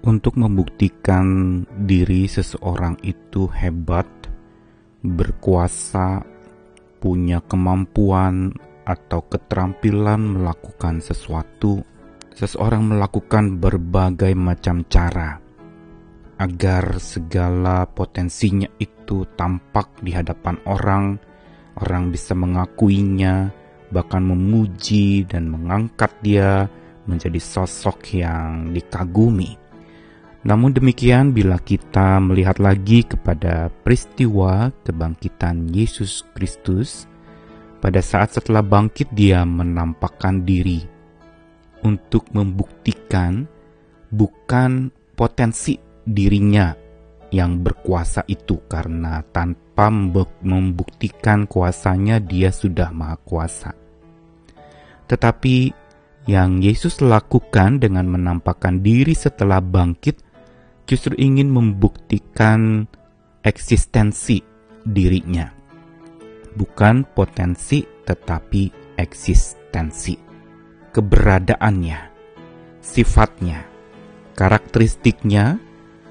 untuk membuktikan diri seseorang itu hebat, berkuasa, punya kemampuan atau keterampilan melakukan sesuatu, seseorang melakukan berbagai macam cara agar segala potensinya itu tampak di hadapan orang, orang bisa mengakuinya, bahkan memuji dan mengangkat dia menjadi sosok yang dikagumi. Namun demikian, bila kita melihat lagi kepada peristiwa kebangkitan Yesus Kristus, pada saat setelah bangkit, Dia menampakkan diri untuk membuktikan bukan potensi dirinya yang berkuasa itu, karena tanpa membuktikan kuasanya, Dia sudah Maha Kuasa. Tetapi yang Yesus lakukan dengan menampakkan diri setelah bangkit justru ingin membuktikan eksistensi dirinya. Bukan potensi tetapi eksistensi. Keberadaannya, sifatnya, karakteristiknya,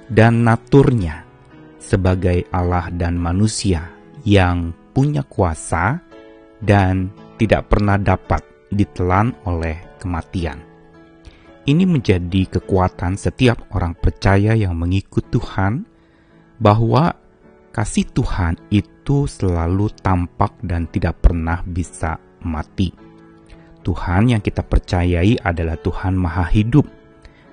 dan naturnya sebagai Allah dan manusia yang punya kuasa dan tidak pernah dapat ditelan oleh kematian. Ini menjadi kekuatan setiap orang percaya yang mengikut Tuhan, bahwa kasih Tuhan itu selalu tampak dan tidak pernah bisa mati. Tuhan yang kita percayai adalah Tuhan Maha Hidup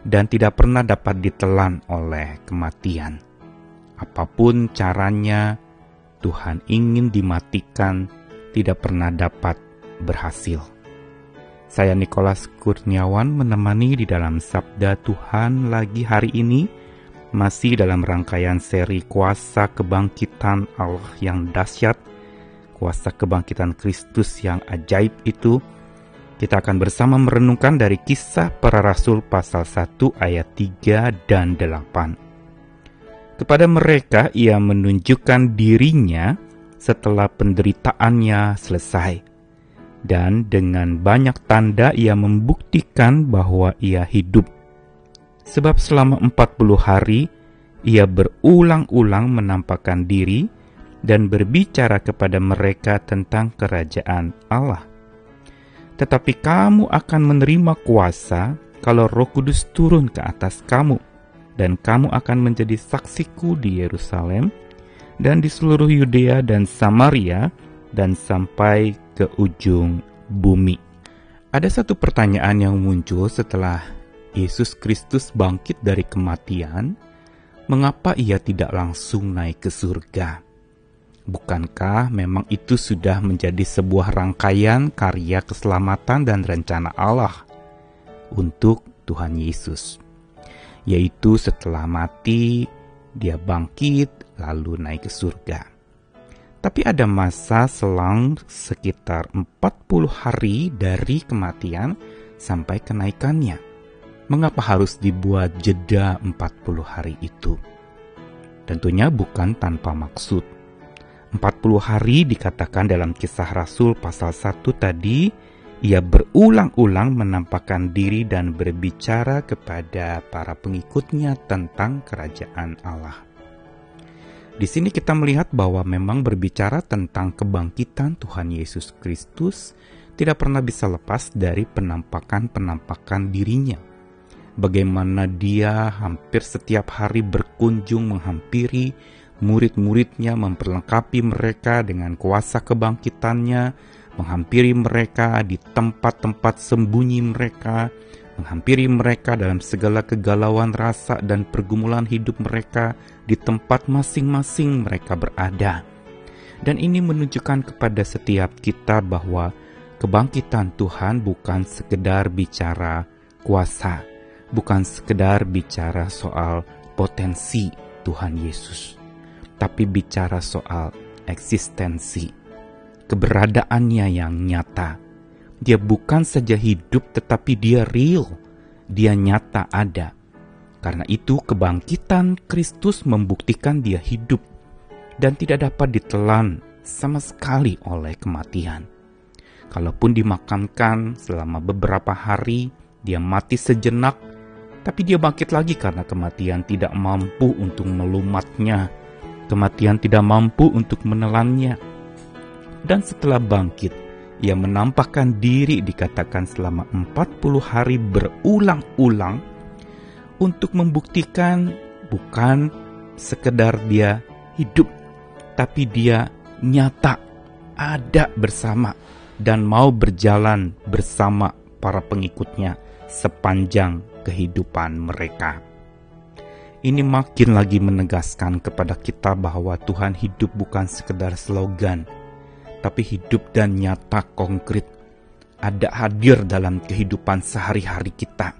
dan tidak pernah dapat ditelan oleh kematian. Apa pun caranya, Tuhan ingin dimatikan, tidak pernah dapat berhasil. Saya Nikolas Kurniawan menemani di dalam Sabda Tuhan lagi hari ini masih dalam rangkaian seri Kuasa Kebangkitan Allah yang dahsyat, Kuasa Kebangkitan Kristus yang ajaib itu. Kita akan bersama merenungkan dari kisah para rasul pasal 1 ayat 3 dan 8. Kepada mereka ia menunjukkan dirinya setelah penderitaannya selesai dan dengan banyak tanda ia membuktikan bahwa ia hidup. Sebab selama 40 hari ia berulang-ulang menampakkan diri dan berbicara kepada mereka tentang kerajaan Allah. Tetapi kamu akan menerima kuasa kalau Roh Kudus turun ke atas kamu, dan kamu akan menjadi saksiku di Yerusalem dan di seluruh Yudea dan Samaria dan sampai ke ujung bumi. Ada satu pertanyaan yang muncul setelah Yesus Kristus bangkit dari kematian, mengapa ia tidak langsung naik ke surga? Bukankah memang itu sudah menjadi sebuah rangkaian karya keselamatan dan rencana Allah untuk Tuhan Yesus? Yaitu setelah mati, dia bangkit lalu naik ke surga. Tapi ada masa selang sekitar 40 hari dari kematian sampai kenaikannya. Mengapa harus dibuat jeda 40 hari itu? Tentunya bukan tanpa maksud. 40 hari dikatakan dalam kisah Rasul pasal 1 tadi, ia berulang-ulang menampakkan diri dan berbicara kepada para pengikutnya tentang kerajaan Allah. Di sini kita melihat bahwa memang berbicara tentang kebangkitan Tuhan Yesus Kristus tidak pernah bisa lepas dari penampakan-penampakan dirinya. Bagaimana dia hampir setiap hari berkunjung menghampiri murid-muridnya, memperlengkapi mereka dengan kuasa kebangkitannya, menghampiri mereka di tempat-tempat sembunyi mereka, menghampiri mereka dalam segala kegalauan rasa dan pergumulan hidup mereka di tempat masing-masing mereka berada. Dan ini menunjukkan kepada setiap kita bahwa kebangkitan Tuhan bukan sekedar bicara kuasa, bukan sekedar bicara soal potensi Tuhan Yesus, tapi bicara soal eksistensi, keberadaannya yang nyata dia bukan saja hidup, tetapi dia real. Dia nyata ada. Karena itu, kebangkitan Kristus membuktikan dia hidup dan tidak dapat ditelan sama sekali oleh kematian. Kalaupun dimakamkan selama beberapa hari, dia mati sejenak, Tapi dia bangkit lagi karena kematian tidak mampu untuk melumatnya. Kematian tidak mampu untuk menelannya. Dan setelah bangkit, ia menampakkan diri dikatakan selama 40 hari berulang-ulang untuk membuktikan bukan sekedar dia hidup, tapi dia nyata ada bersama dan mau berjalan bersama para pengikutnya sepanjang kehidupan mereka. Ini makin lagi menegaskan kepada kita bahwa Tuhan hidup bukan sekedar slogan, tapi hidup dan nyata konkret ada hadir dalam kehidupan sehari-hari kita.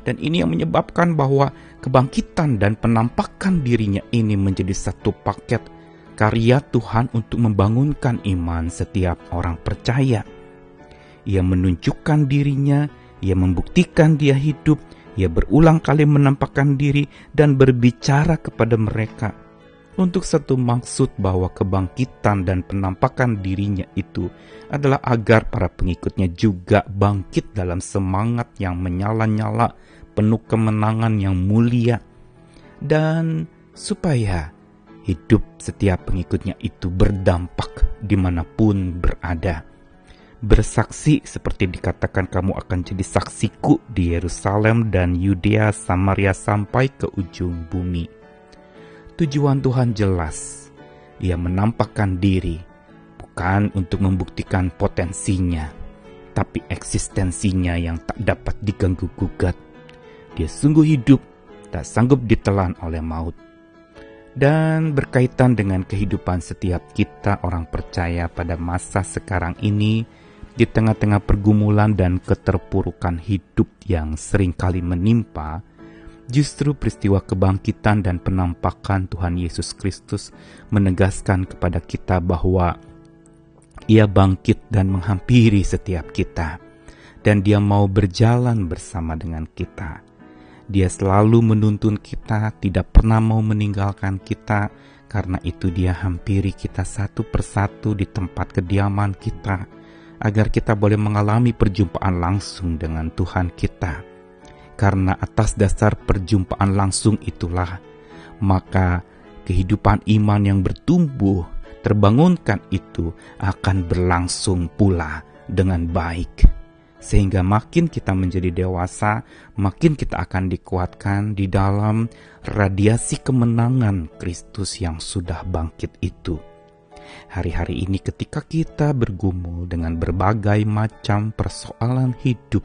Dan ini yang menyebabkan bahwa kebangkitan dan penampakan dirinya ini menjadi satu paket karya Tuhan untuk membangunkan iman setiap orang percaya. Ia menunjukkan dirinya ia membuktikan dia hidup, ia berulang kali menampakkan diri dan berbicara kepada mereka untuk satu maksud bahwa kebangkitan dan penampakan dirinya itu adalah agar para pengikutnya juga bangkit dalam semangat yang menyala-nyala, penuh kemenangan yang mulia, dan supaya hidup setiap pengikutnya itu berdampak di mana pun berada bersaksi seperti dikatakan kamu akan jadi saksiku di Yerusalem dan Yudea Samaria sampai ke ujung bumi. Tujuan Tuhan jelas. Ia menampakkan diri bukan untuk membuktikan potensinya, tapi eksistensinya yang tak dapat diganggu gugat. Dia sungguh hidup, tak sanggup ditelan oleh maut. Dan berkaitan dengan kehidupan setiap kita orang percaya pada masa sekarang ini, di tengah-tengah pergumulan dan keterpurukan hidup yang sering kali menimpa, justru peristiwa kebangkitan dan penampakan Tuhan Yesus Kristus menegaskan kepada kita bahwa Ia bangkit dan menghampiri setiap kita, dan Dia mau berjalan bersama dengan kita. Dia selalu menuntun kita, tidak pernah mau meninggalkan kita, karena itu Dia hampiri kita satu persatu di tempat kediaman kita agar kita boleh mengalami perjumpaan langsung dengan Tuhan kita. Karena atas dasar perjumpaan langsung itulah, maka kehidupan iman yang bertumbuh, terbangunkan itu akan berlangsung pula dengan baik. Sehingga makin kita menjadi dewasa, makin kita akan dikuatkan di dalam radiasi kemenangan Kristus yang sudah bangkit itu hari-hari ini ketika kita bergumul dengan berbagai macam persoalan hidup,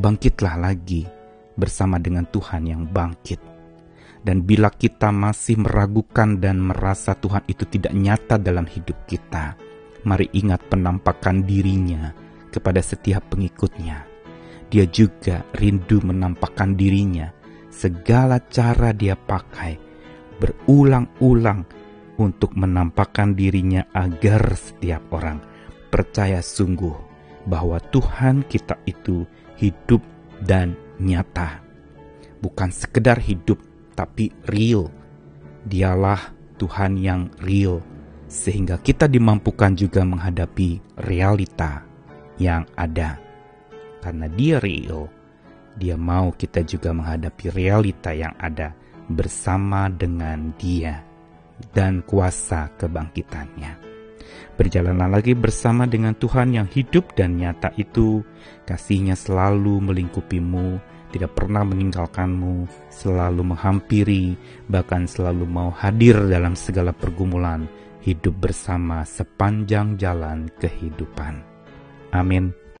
bangkitlah lagi bersama dengan Tuhan yang bangkit. Dan bila kita masih meragukan dan merasa Tuhan itu tidak nyata dalam hidup kita, mari ingat penampakan dirinya kepada setiap pengikutnya. Dia juga rindu menampakkan dirinya, segala cara dia pakai, berulang-ulang untuk menampakkan dirinya agar setiap orang percaya sungguh bahwa Tuhan kita itu hidup dan nyata. Bukan sekedar hidup, tapi real. Dialah Tuhan yang real, sehingga kita dimampukan juga menghadapi realita yang ada. Karena dia real, dia mau kita juga menghadapi realita yang ada bersama dengan dia dan kuasa kebangkitannya. Berjalanlah lagi bersama dengan Tuhan yang hidup dan nyata itu, kasihnya selalu melingkupimu, tidak pernah meninggalkanmu, selalu menghampiri, bahkan selalu mau hadir dalam segala pergumulan, hidup bersama sepanjang jalan kehidupan. Amin.